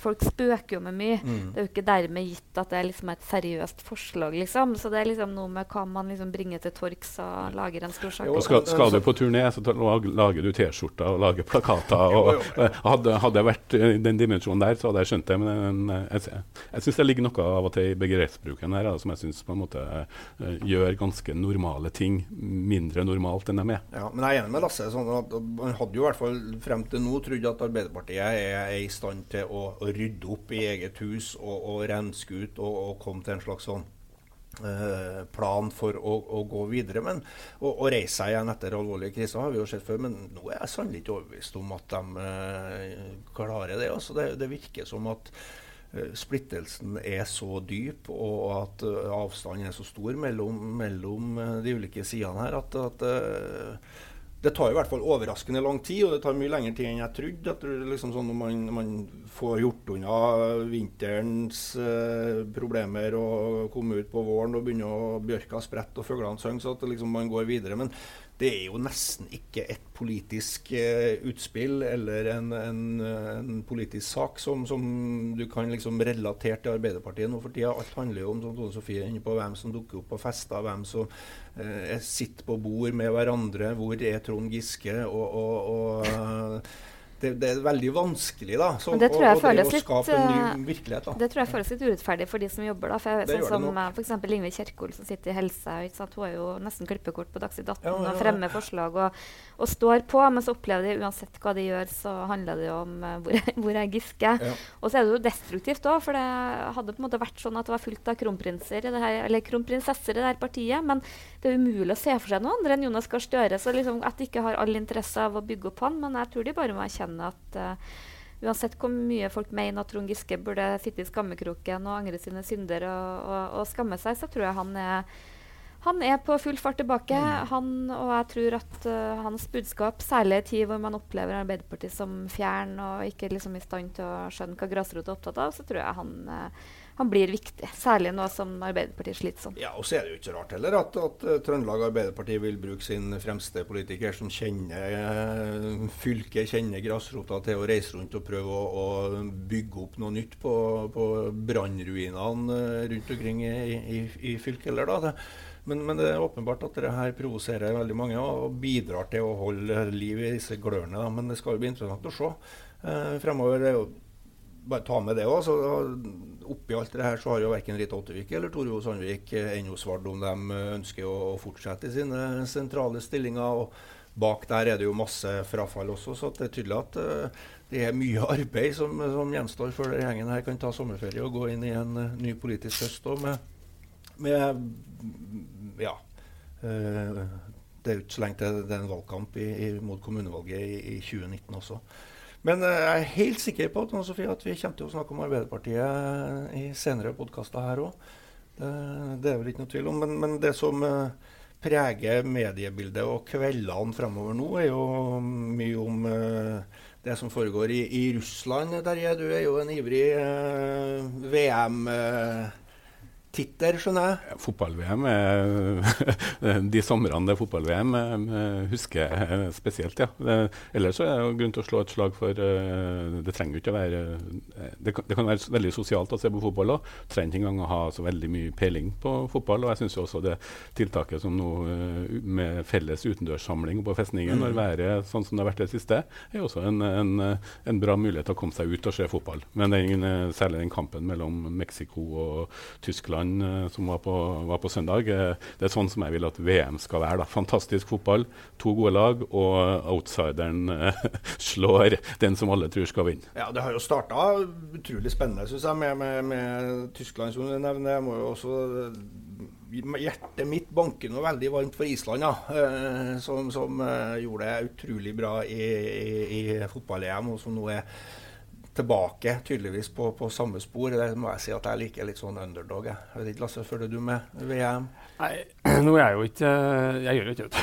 [SPEAKER 5] folk spøker jo med mye.
[SPEAKER 9] Mm.
[SPEAKER 5] Det er jo ikke dermed gitt at det er liksom et seriøst forslag. liksom. Så det er liksom noe med hva man liksom bringer til torgs og lager en stor sak.
[SPEAKER 6] Og skal, skal du på turné, så lager du T-skjorter og lager plakater. Og, eh, hadde, hadde jeg vært i den dimensjonen der, så hadde jeg skjønt det. Men jeg, jeg, jeg syns det ligger noe av og til i begrepsbruken her da, som jeg syns på en måte eh, gjør ganske normale ting mindre normalt enn de er.
[SPEAKER 3] Ja, men jeg er enig med Lasse. Sånn at Man hadde jo i hvert fall frem til nå trodd at Arbeiderpartiet er, er i stand til å, å rydde opp i eget hus og, og renske ut og, og komme til en slags sånn eh, plan for å, å gå videre. Men å, å reise seg igjen etter alvorlige kriser har vi jo sett før. Men nå er jeg sannelig ikke overbevist om at de eh, klarer det. Altså, det. Det virker som at eh, splittelsen er så dyp, og at eh, avstanden er så stor mellom, mellom de ulike sidene her, at, at det tar i hvert fall overraskende lang tid, og det tar mye lengre tid enn jeg trodde. At liksom sånn Når man, man får gjort unna vinterens eh, problemer og komme ut på våren og begynne å bjørka sprette og fuglene synger, så at liksom man går videre. Men det er jo nesten ikke et politisk eh, utspill eller en, en, en politisk sak som, som du kan liksom relatere til Arbeiderpartiet nå for tida. Alt handler jo om som Tone Sofie på, hvem som dukker opp på fester, hvem som eh, sitter på bord med hverandre, hvor er Trond Giske? og, og, og eh, det, det er veldig vanskelig da, så,
[SPEAKER 5] det tror jeg
[SPEAKER 3] å- å
[SPEAKER 5] føles
[SPEAKER 3] og
[SPEAKER 5] litt
[SPEAKER 3] skape en
[SPEAKER 5] eh,
[SPEAKER 3] ny virkelighet. da.
[SPEAKER 5] Det tror jeg føles litt urettferdig for de som jobber. da, for jeg,
[SPEAKER 3] Det
[SPEAKER 5] sånn som eh, eksempel Ingvild Kjerkol som sitter i helse. Hun er jo nesten klippekort på Dagsnytt 18
[SPEAKER 3] Ja, ja, ja.
[SPEAKER 5] og fremmer forslag og, og står på. Men så opplever de uansett hva de gjør, så handler det om eh, hvor, hvor er Giske. Og så er det jo destruktivt òg, for det hadde på en måte vært sånn at det var fullt av kronprinser i det her, eller kronprinsesser i det her partiet. Men det er umulig å se for seg noe andre enn Jonas Gahr Støre. Så liksom at de ikke har all interesse av å bygge opp han. Men jeg tror de bare må erkjenne at uh, Uansett hvor mye folk mener at Trond Giske burde sitte i skammekroken og angre sine synder og, og, og skamme seg, så tror jeg han er Han er på full fart tilbake.
[SPEAKER 3] Mm.
[SPEAKER 5] Han, og jeg tror at uh, hans budskap, særlig i tid hvor man opplever Arbeiderpartiet som fjern og ikke liksom i stand til å skjønne hva grasrota er opptatt av, så tror jeg han, uh, han blir viktig. Særlig nå som Arbeiderpartiet sliter sånn.
[SPEAKER 3] Ja, og så er det jo ikke rart heller at, at uh, Trøndelag Arbeiderparti vil bruke sin fremste politiker, som kjenner fylket, kjenner grasrota, til å reise rundt og prøve å, å bygge opp noe nytt på, på brannruinene rundt omkring i, i, i fylket. Eller da. Men, men, det er åpenbart at det her provoserer veldig mange og bidrar til å holde liv i disse glørne. Da. Men det skal jo bli interessant å se eh, fremover. Det er jo bare ta med det òg. Oppi alt det her så har jo verken Rita Ottervik eller Tore O. Sandvik eh, ennå svart om de ønsker å, fortsette i sine sentrale stillinger. og Bak der er det jo masse frafall også, så det er tydelig at uh, det er mye arbeid som, som gjenstår før denne gjengen her kan ta sommerferie og gå inn i en ny politisk høst med, med ja. Det er jo ikke så lenge til det er en valgkamp i, i, mot kommunevalget i, i, 2019 også. Men uh, jeg er helt sikker på Sofie, at vi kommer til å snakke om Arbeiderpartiet i senere podkaster her òg. Det, det, er vel ikke noe tvil om. Men, men det som uh, preger mediebildet og kveldene fremover nå, er jo mye om det som foregår i, i Russland. Terje, du er jo en ivrig VM- titter, skjønner jeg.
[SPEAKER 6] Fotball-VM De somrene det er fotball-VM, husker jeg spesielt, ja. ellers er det grunn til å slå et slag for eh, Det trenger ikke å være det kan, det kan, være veldig sosialt å se på fotball òg. Trenger ikke engang å ha så veldig mye peiling på fotball. Og jeg syns også det tiltaket som nå eh, med felles utendørssamling på festningen, når mm. været sånn som det har vært det siste, er også en, en, en, bra mulighet til å komme seg ut og se fotball. Men den, særlig den kampen mellom Mexico og Tyskland Tyskland eh, som var på, var på, søndag. Eh, det er sånn som jeg vil at VM skal være. Da. Fantastisk fotball, to gode lag, og outsideren eh, slår den som alle tror skal vinne.
[SPEAKER 3] Ja, Det har jo starta utrolig spennende syns jeg, med, med, med Tyskland, som du nevner. Jeg må jo også Hjertet mitt banker noe veldig varmt for Island, ja, som, som gjorde det utrolig bra i, i, i fotball-EM, og som nå er tilbake tydeligvis på, på, samme spor. Det må jeg si at jeg liker litt sånn underdog. Jeg, vet ikke, Lasse, følger du med VM?
[SPEAKER 4] Nei, nå er jeg jo ikke Jeg gjør jo ikke det.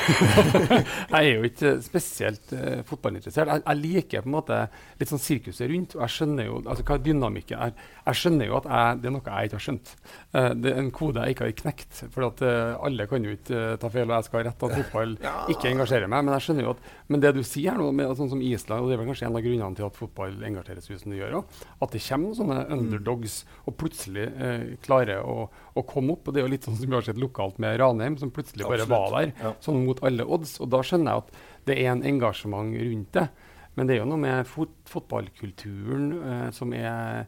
[SPEAKER 4] jeg er jo ikke spesielt uh, fotballinteressert. Jeg, jeg, liker på en måte litt sånn sirkuset rundt. og Jeg skjønner jo altså, hva dynamikken er. Jeg skjønner jo at jeg, det er noe jeg ikke har skjønt. Uh, det er en kode jeg ikke har knekt. For at uh, alle kan jo ikke ta feil, og jeg skal ha rett at fotball ikke engasjerer meg. Men jeg skjønner jo at men det du sier her nå, med, sånn som Island, og det er vel kanskje en av grunnene til at fotball engasjeres som det gjør òg, at det kommer noen sånne underdogs og plutselig klarer å, å, komme opp. og Det er jo litt sånn som vi har sett lokalt med Ranheim, som plutselig bare Absolutt. var der, ja. sånn mot alle odds. Og da skjønner jeg at det er en engasjement rundt det. Men det er jo noe med fot fotballkulturen eh, som, er,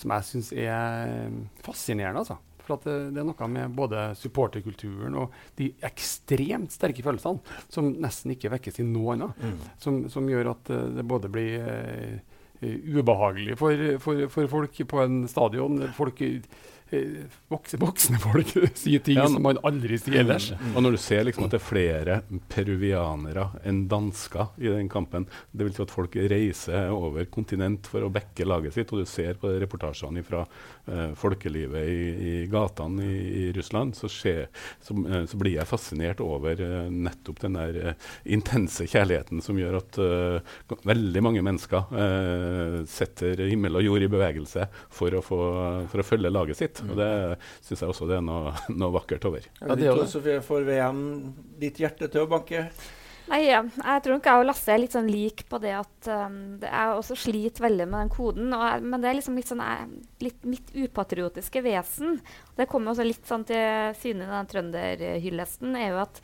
[SPEAKER 4] som, jeg syns er fascinerende. altså. For det, det, er noe med både supporterkulturen og de ekstremt sterke følelsene som nesten ikke vekkes i noe annet. Mm. Som, som, gjør at uh, det både blir uh, ubehagelig for, for, for, folk på en stadion. Folk Eh, voksne, voksne folk sier ting ja, som man aldri sier ellers.
[SPEAKER 6] Mm. Og når du ser liksom at det er flere peruvianere enn dansker i den kampen, det vil si at folk reiser over kontinent for å backe laget sitt, og du ser på reportasjene fra uh, folkelivet i, i gatene i, i, Russland, så, skjer, så, uh, så, blir jeg fascinert over uh, nettopp den der intense kjærligheten som gjør at veldig mange mennesker setter himmel og jord i bevegelse for å, få, for å følge laget sitt. Og det syns jeg også det er noe, noe vakkert over.
[SPEAKER 3] Ja, det er Sofie, får VM ditt hjerte til å banke?
[SPEAKER 5] Nei, ja. Jeg tror nok jeg og Lasse er litt sånn lik på det at um, jeg også sliter veldig med den koden. Jeg, men det er liksom litt sånn jeg, litt mitt upatriotiske vesen. Det kommer også litt sånn til syne i den trønderhyllesten. er jo at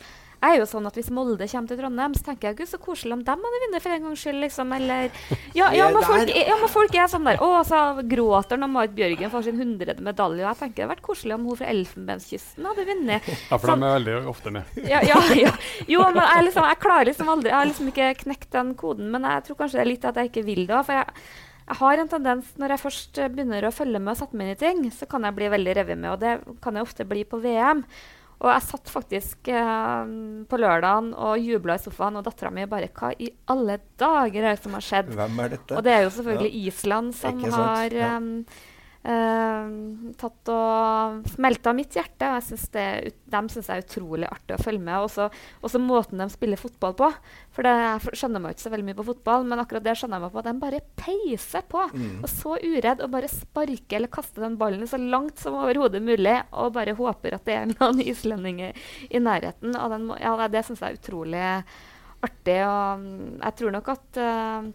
[SPEAKER 5] jeg er jo sånn at Hvis Molde kommer til Trondheim, så tenker jeg gud så koselig om dem hadde vunnet for en gangs skyld. liksom, eller, ja, ja, men folk, ja, men folk er sånn der Å, så gråter når Marit Bjørgen får sin hundrede medalje. og Jeg tenker det hadde vært koselig om hun fra Elfenbenskysten hadde vunnet.
[SPEAKER 4] Ja, for de er veldig ofte med.
[SPEAKER 5] Ja, ja, ja. Jo, men jeg, liksom, jeg klarer liksom aldri Jeg har liksom ikke knekt den koden, men jeg tror kanskje det er litt at jeg ikke vil det. For jeg, jeg har en tendens, når jeg først begynner å følge med og sette meg inn i ting, så kan jeg bli veldig revet med. Og det kan jeg ofte bli på VM. Og jeg satt faktisk eh, på lørdagen og jubla i sofaen, og dattera mi bare Hva i alle dager er det som har skjedd?
[SPEAKER 3] Hvem er dette?
[SPEAKER 5] Og det er jo selvfølgelig ja. Island som har um, Uh, tatt og smelta mitt hjerte. og jeg synes det, De syns jeg er utrolig artig å følge med. Også, også måten de spiller fotball på. For det, Jeg skjønner meg ikke så veldig mye på fotball, men akkurat det skjønner jeg meg på. De bare peiser på. Mm. og Så uredd og bare sparker eller kaster den ballen så langt som overhodet mulig. Og bare håper at det er en islendinger i nærheten. Og den, ja, det syns jeg er utrolig artig. Og mm, jeg tror nok at uh,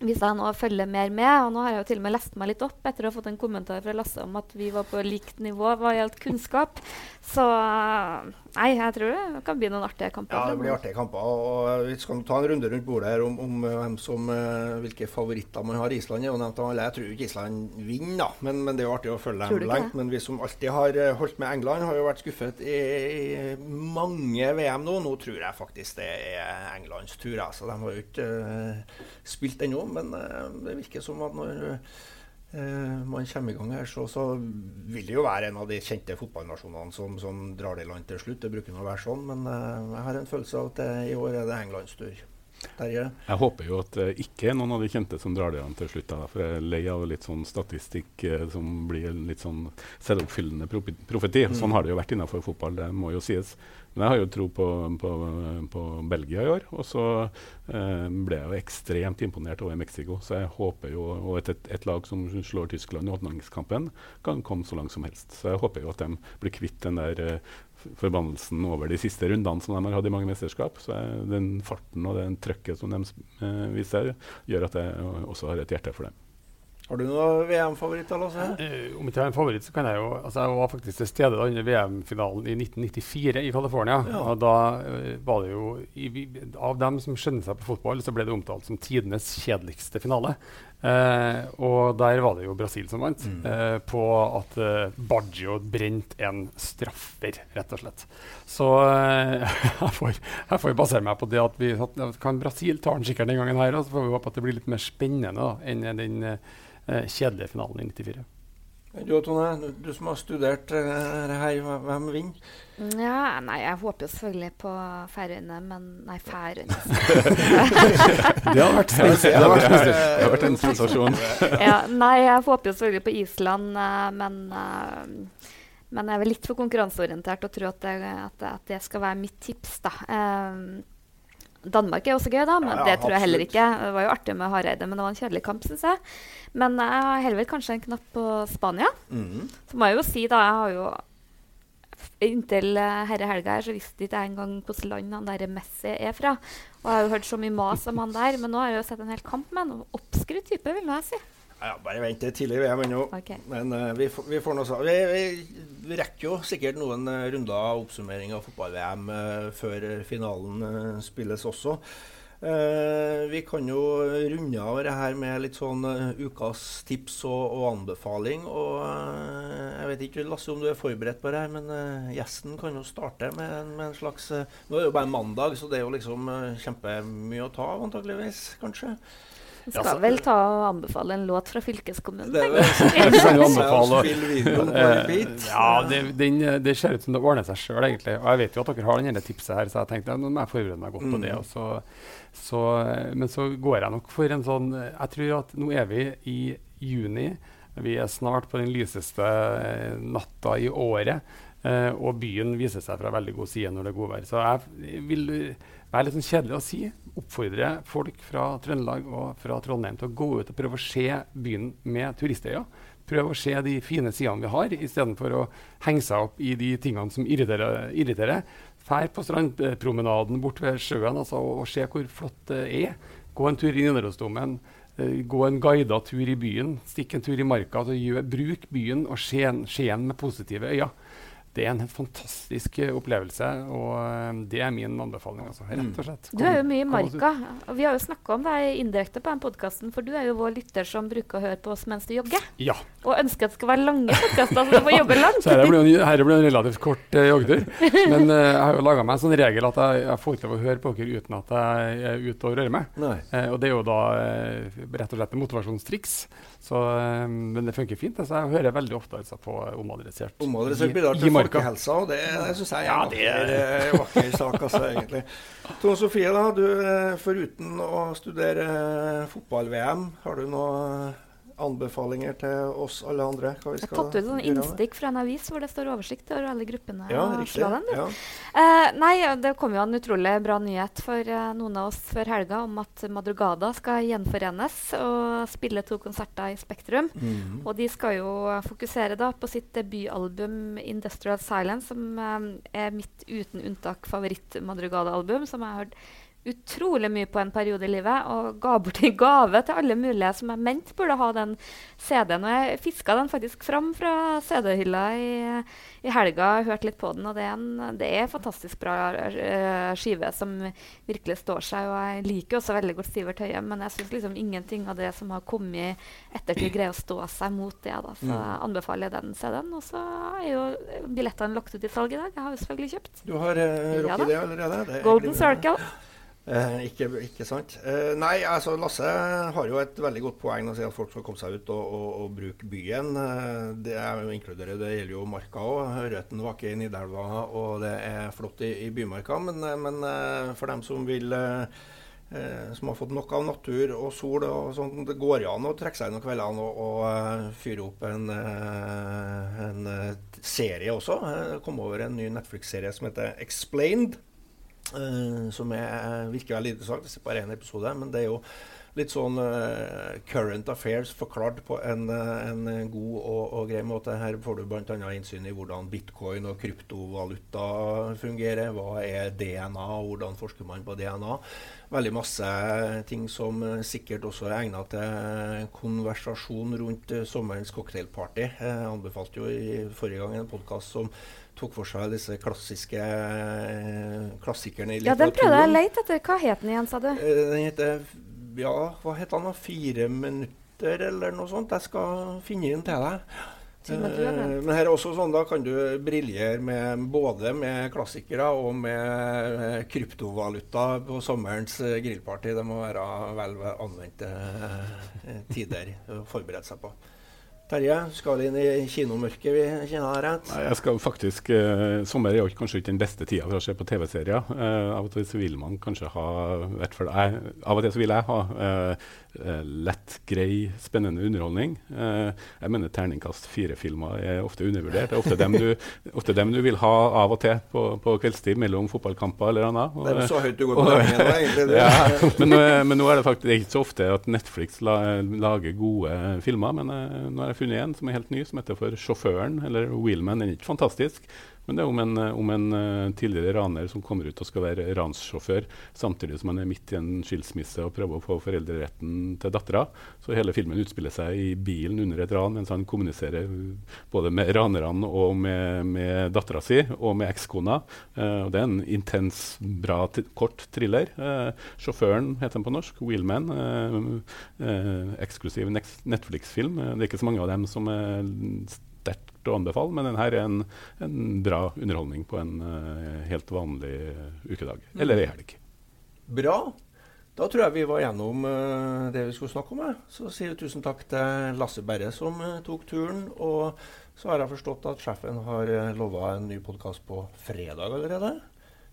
[SPEAKER 5] hvis jeg nå følger mer med, og nå har jeg jo til og med lest meg litt opp etter å ha fått en kommentar fra Lasse om at vi var på likt nivå hva gjaldt kunnskap, så nei, jeg tror det kan bli noen artige kamper.
[SPEAKER 3] Ja, det blir artige kamper. og Vi skal ta en runde rundt bordet her om, om hvem som, uh, hvilke favoritter man har. Island er jo nevnt av alle. Jeg tror ikke Island vinner, da, men, men, det er jo artig å følge dem lengt. Men vi som alltid har uh, holdt med England, har jo vært skuffet i, i mange VM nå. Nå tror jeg faktisk det er Englands tur. Altså. De har jo ikke uh, spilt ennå men eh, det virker som at når eh, man kommer i gang her, så, så, vil det jo være en av de kjente fotballnasjonene som, som drar det i land til slutt. Det bruker nå å være sånn, men eh, jeg har en følelse av at det, i år er det Englands tur.
[SPEAKER 6] Terje? Jeg håper jo at det ikke er noen av de kjente som drar det an til slutt. Da, for jeg er lei av litt sånn statistikk som blir litt sånn selvoppfyllende profeti. Mm. Sånn har det jo vært innenfor fotball, det må jo sies. Men jeg har jo tro på, på, på Belgia i år. Og så eh, ble jeg jo ekstremt imponert over Mexico. Så jeg håper jo Og et, et, et lag som slår Tyskland i åpningskampen, kan komme så langt som helst. Så jeg håper jo at de blir kvitt den der eh, forbannelsen over de siste rundene som de har hatt i mange mesterskap. Så den farten og den trøkket som de eh, viser, gjør at jeg også har et hjerte for dem.
[SPEAKER 3] Har du noen VM-favoritter?
[SPEAKER 4] Uh, om ikke jeg har en favoritt, så kan jeg jo altså Jeg var faktisk til stede da under VM-finalen i 1994 i California. Ja. Og da uh, var det jo i, Av dem som skjønner seg på fotball, så ble det omtalt som tidenes kjedeligste finale. Uh, og der var det jo Brasil som vant, mm. på at Baggio brente en straffer, rett og slett. Så jeg får, jeg får basere meg på det at vi at, kan Brasil ta den sikkert den gangen her, og så får vi håpe at det blir litt mer spennende da, enn den eh, kjedelige finalen i 94.
[SPEAKER 3] Du Tone, du som har studert uh, her, hvem vinner?
[SPEAKER 5] Ja, nei, Jeg håper jo selvfølgelig på Færøyene, men Nei, Færøyene
[SPEAKER 6] Det har vært, det det, det har vært en sensasjon.
[SPEAKER 5] ja, nei, jeg håper jo selvfølgelig på Island, uh, men men jeg er vel litt for konkurranseorientert og tror at det, at, at det skal være mitt tips. da. Um, Danmark er også gøy, da, men ja, ja, det tror jeg heller ikke. Det var jo artig med Hareide, men det var en kjedelig kamp, syns jeg. Men jeg har heller kanskje en knapp på Spania. Mm. Så må jeg jo si, da Jeg har jo Inntil herre helga her så visste ikke jeg engang hvilket land han der Messi er fra. Og jeg har jo hørt så mye mas om han der, men nå har jeg jo sett en hel kamp med en oppskrytt type, vil nå jeg si.
[SPEAKER 3] Ja, bare vent til tidlig VM ennå. Okay. Men uh, vi, vi, får noe vi, vi, vi, rekker jo sikkert noen uh, runder av oppsummering av fotball-VM uh, før finalen spilles også. vi kan jo runde av det her med litt sånn ukas tips og, og anbefaling. Og jeg vet ikke, Lasse, om du er forberedt på det her, men gjesten kan jo starte med, med en slags Nå er det jo bare mandag, så det er jo liksom kjempemye å ta av, antakeligvis, kanskje.
[SPEAKER 5] Vi skal vel ta og anbefale en låt fra fylkeskommunen. Det,
[SPEAKER 4] ja, det, den, det ser ut som det ordner seg sjøl, egentlig. Og jeg vet jo at dere har denne tipset her, så jeg tenkte nå må jeg forberede meg godt på det. Så, så, men så går jeg nok for en sånn Jeg tror at nå er vi i juni. Vi er snart på den lyseste eh, natta i året. Uh, og byen viser seg fra veldig god side når det er godvær. Så jeg vil være litt sånn kjedelig å si oppfordre folk fra Trøndelag og fra Trondheim til å gå ut og prøve å se byen med turistøyne. Prøve å se de fine sidene vi har, istedenfor å henge seg opp i de tingene som irriterer. irriterer. Fær på strandpromenaden bort ved sjøen altså, og, og se hvor flott det er. Gå en tur i Nidarosdomen. Uh, gå en guida tur i byen. Stikk en tur i marka. Altså, bruk byen og se den med positive øyne det er en helt fantastisk opplevelse, og eh, det er min anbefaling. Altså, rett og slett.
[SPEAKER 5] Kom, du er jo mye i marka. og Vi har jo snakka om deg indirekte på den podkasten, for du er jo vår lytter som bruker å høre på oss mens du jogger.
[SPEAKER 4] Ja.
[SPEAKER 5] Og ønsker at det skal være lange podkaster, så du får jobbe langt.
[SPEAKER 4] så dette blir, en, blir en relativt kort uh, joggetur. Men uh, jeg har jo laga meg en sånn regel at jeg, jeg får ikke lov å høre på dere uten at jeg er ute og rører meg. Uh, og det er jo da rett og slett en motivasjonstriks. Så, um, men det funker fint. Altså, jeg hører veldig ofte altså, på omadressert.
[SPEAKER 3] Omadressert bidrar til folkehelsa, og det, det syns jeg er ja, det en ja, vakker sak. Altså, egentlig. Tone Sofie, da, du, eh, foruten å studere fotball-VM, har du noe anbefalinger til oss alle andre? Hva vi
[SPEAKER 5] Jeg har tatt ut sånn innstikk fra en avis hvor det står oversikt over alle gruppene.
[SPEAKER 3] Ja, riktig.
[SPEAKER 5] den.
[SPEAKER 3] Ja.
[SPEAKER 5] Eh, nei, det kom jo en utrolig bra nyhet for eh, noen av oss før helga om at Madrugada skal gjenforenes og spille to konserter i Spektrum.
[SPEAKER 3] Mhm.
[SPEAKER 5] Og de skal jo fokusere da på sitt debutalbum 'Industrial Silence', som eh, er mitt uten unntak favoritt-Madrugada-album, som jeg har hørt utrolig mye på en periode i livet, og ga bort i gave til alle mulige som jeg mente burde ha den CD-en. Og jeg fiska den faktisk fram fra CD-hylla i, i helga, hørte litt på den, og det er en, det er en fantastisk bra uh, skive som virkelig står seg. Og jeg liker også veldig godt Sivert Høie, men jeg syns liksom ingenting av det som har kommet ettertid, greier å stå seg mot det. da, Så
[SPEAKER 3] Mm.
[SPEAKER 5] jeg anbefaler den CD-en. Og så er jo billettene lagt ut i salg i dag. Jeg har jo selvfølgelig kjøpt.
[SPEAKER 3] Du har uh,
[SPEAKER 5] Ja
[SPEAKER 3] rukket
[SPEAKER 5] da.
[SPEAKER 3] det allerede? Det
[SPEAKER 5] Golden. Circle.
[SPEAKER 3] Eh, ikke, ikke sant. Eh, nei, altså Lasse har jo et veldig godt poeng han sier at folk skal komme seg ut og, og, og bruke byen. Eh, det er jo inkluderer, det gjelder jo Marka òg. Røten vaker i Nidelva, og det er flott i, i Bymarka. Men, eh, men eh, for dem som vil som har fått nok av natur og sol og sånn, det går an å trekke seg inn om kveldene og, og fyre opp en, en serie også. Kom over en ny Netflix-serie som heter Explained. Eh, som er, virker veldig interessant. Det er bare én episode, men det er jo litt sånn uh, current affairs forklart på en, eh, en god og, og grei måte. Her får du bl.a. innsyn i hvordan bitcoin og kryptovaluta fungerer. Hva er DNA, og hvordan forsker man på DNA? Veldig masse ting som eh, sikkert også er egnet til konversasjon rundt sommerens cocktailparty. Jeg anbefalte jo i forrige gang en podkast som tok for seg disse klassiske klassikerne i
[SPEAKER 5] Ja, den prøvde jeg å lete etter. Hva het den igjen, sa du?
[SPEAKER 3] Den heter Ja, hva het han. Fire minutter, eller noe sånt? Jeg skal finne den til deg. Eh, Men her er også sånn, da kan du briljere med både med klassikere og med kryptovaluta på sommerens eh, grillparty. Det må være vel anvendte eh, tider å forberede seg på. Terje, skal inn i kinomørket, vi kjenner her rett?
[SPEAKER 6] Nei, jeg skal faktisk, eh, Sommer er jo kanskje ikke den beste tida for å se på TV-serier. Eh, av og til så vil man kanskje ha hvert fall jeg, Av og til så vil jeg ha eh, eh, lett, grei, spennende underholdning. Eh, jeg mener terningkast fire-filmer er ofte undervurdert. Det er ofte dem du, ofte dem du vil ha av og til på, på kveldstid mellom fotballkamper eller annet.
[SPEAKER 3] Det er så høyt du går på døgnet nå, egentlig,
[SPEAKER 6] ja, men, men nå er det faktisk det er ikke så ofte at Netflix la, lager gode filmer. Men eh, nå er jeg funnet en som er helt ny, som heter for 'Sjåføren', eller 'Wheelman'. Den er ikke fantastisk, men det er om en, eh, om en eh, tidligere raner som kommer ut og skal være ranssjåfør, samtidig som han er midt i en skilsmisse og prøver å få foreldreretten til dattera. Så hele filmen utspiller seg i bilen under et ran, mens han kommuniserer uh, både med ranerne og med, med dattera si, og med ekskona. Og det er en intens, bra, kort thriller. Eh, 'Sjåføren' heter den på norsk. 'Wheelman'. eksklusiv Netflix-film. Det er ikke så mange av dem som er sterkt å anbefale, men den her er en, en bra underholdning på en uh, helt vanlig eh, ukedag. Eller ei helg.
[SPEAKER 3] Bra. Da tror jeg vi var gjennom uh, det vi skulle snakke om. jeg. Så sier vi tusen takk til Lasse Berre som uh, tok turen. Og så har jeg forstått at sjefen har lova en ny podkast på fredag allerede.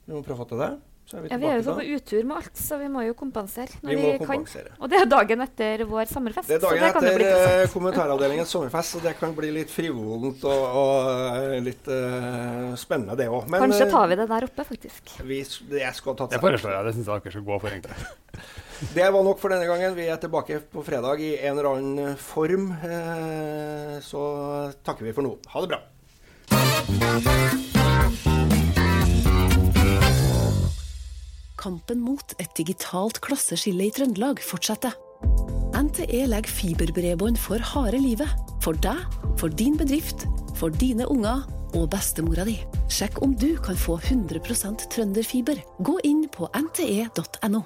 [SPEAKER 3] Vi må prøve å få til det. Så er vi
[SPEAKER 5] Ja, vi er jo så på utur med alt, så vi må jo kompensere når
[SPEAKER 3] Vi
[SPEAKER 5] vi, kan.
[SPEAKER 3] kompensere.
[SPEAKER 5] Og det er dagen etter vår sommerfest.
[SPEAKER 3] Det er dagen
[SPEAKER 5] så det kan
[SPEAKER 3] etter
[SPEAKER 5] bli
[SPEAKER 3] eh,
[SPEAKER 5] interessant.
[SPEAKER 3] kommentaravdelingens sommerfest, så det kan bli litt frivolent og, og eh, litt uh, spennende, det òg.
[SPEAKER 5] Kanskje tar vi det der oppe, faktisk.
[SPEAKER 3] Vi, det skal tatt
[SPEAKER 4] Det foreslår jeg. Det syns jeg dere skal gå for, egentlig.
[SPEAKER 3] Det var nok for denne gangen. Vi er tilbake på fredag i en eller annen form. Uh, så takker vi for nå. Ha det bra.
[SPEAKER 9] Kampen mot et digitalt klasseskille i Trøndelag fortsetter. NTE legger fiberbredbånd for harde livet. For deg, for din bedrift, for dine unger og bestemora di. Sjekk om du kan få 100% trønderfiber. Gå inn på nte.no.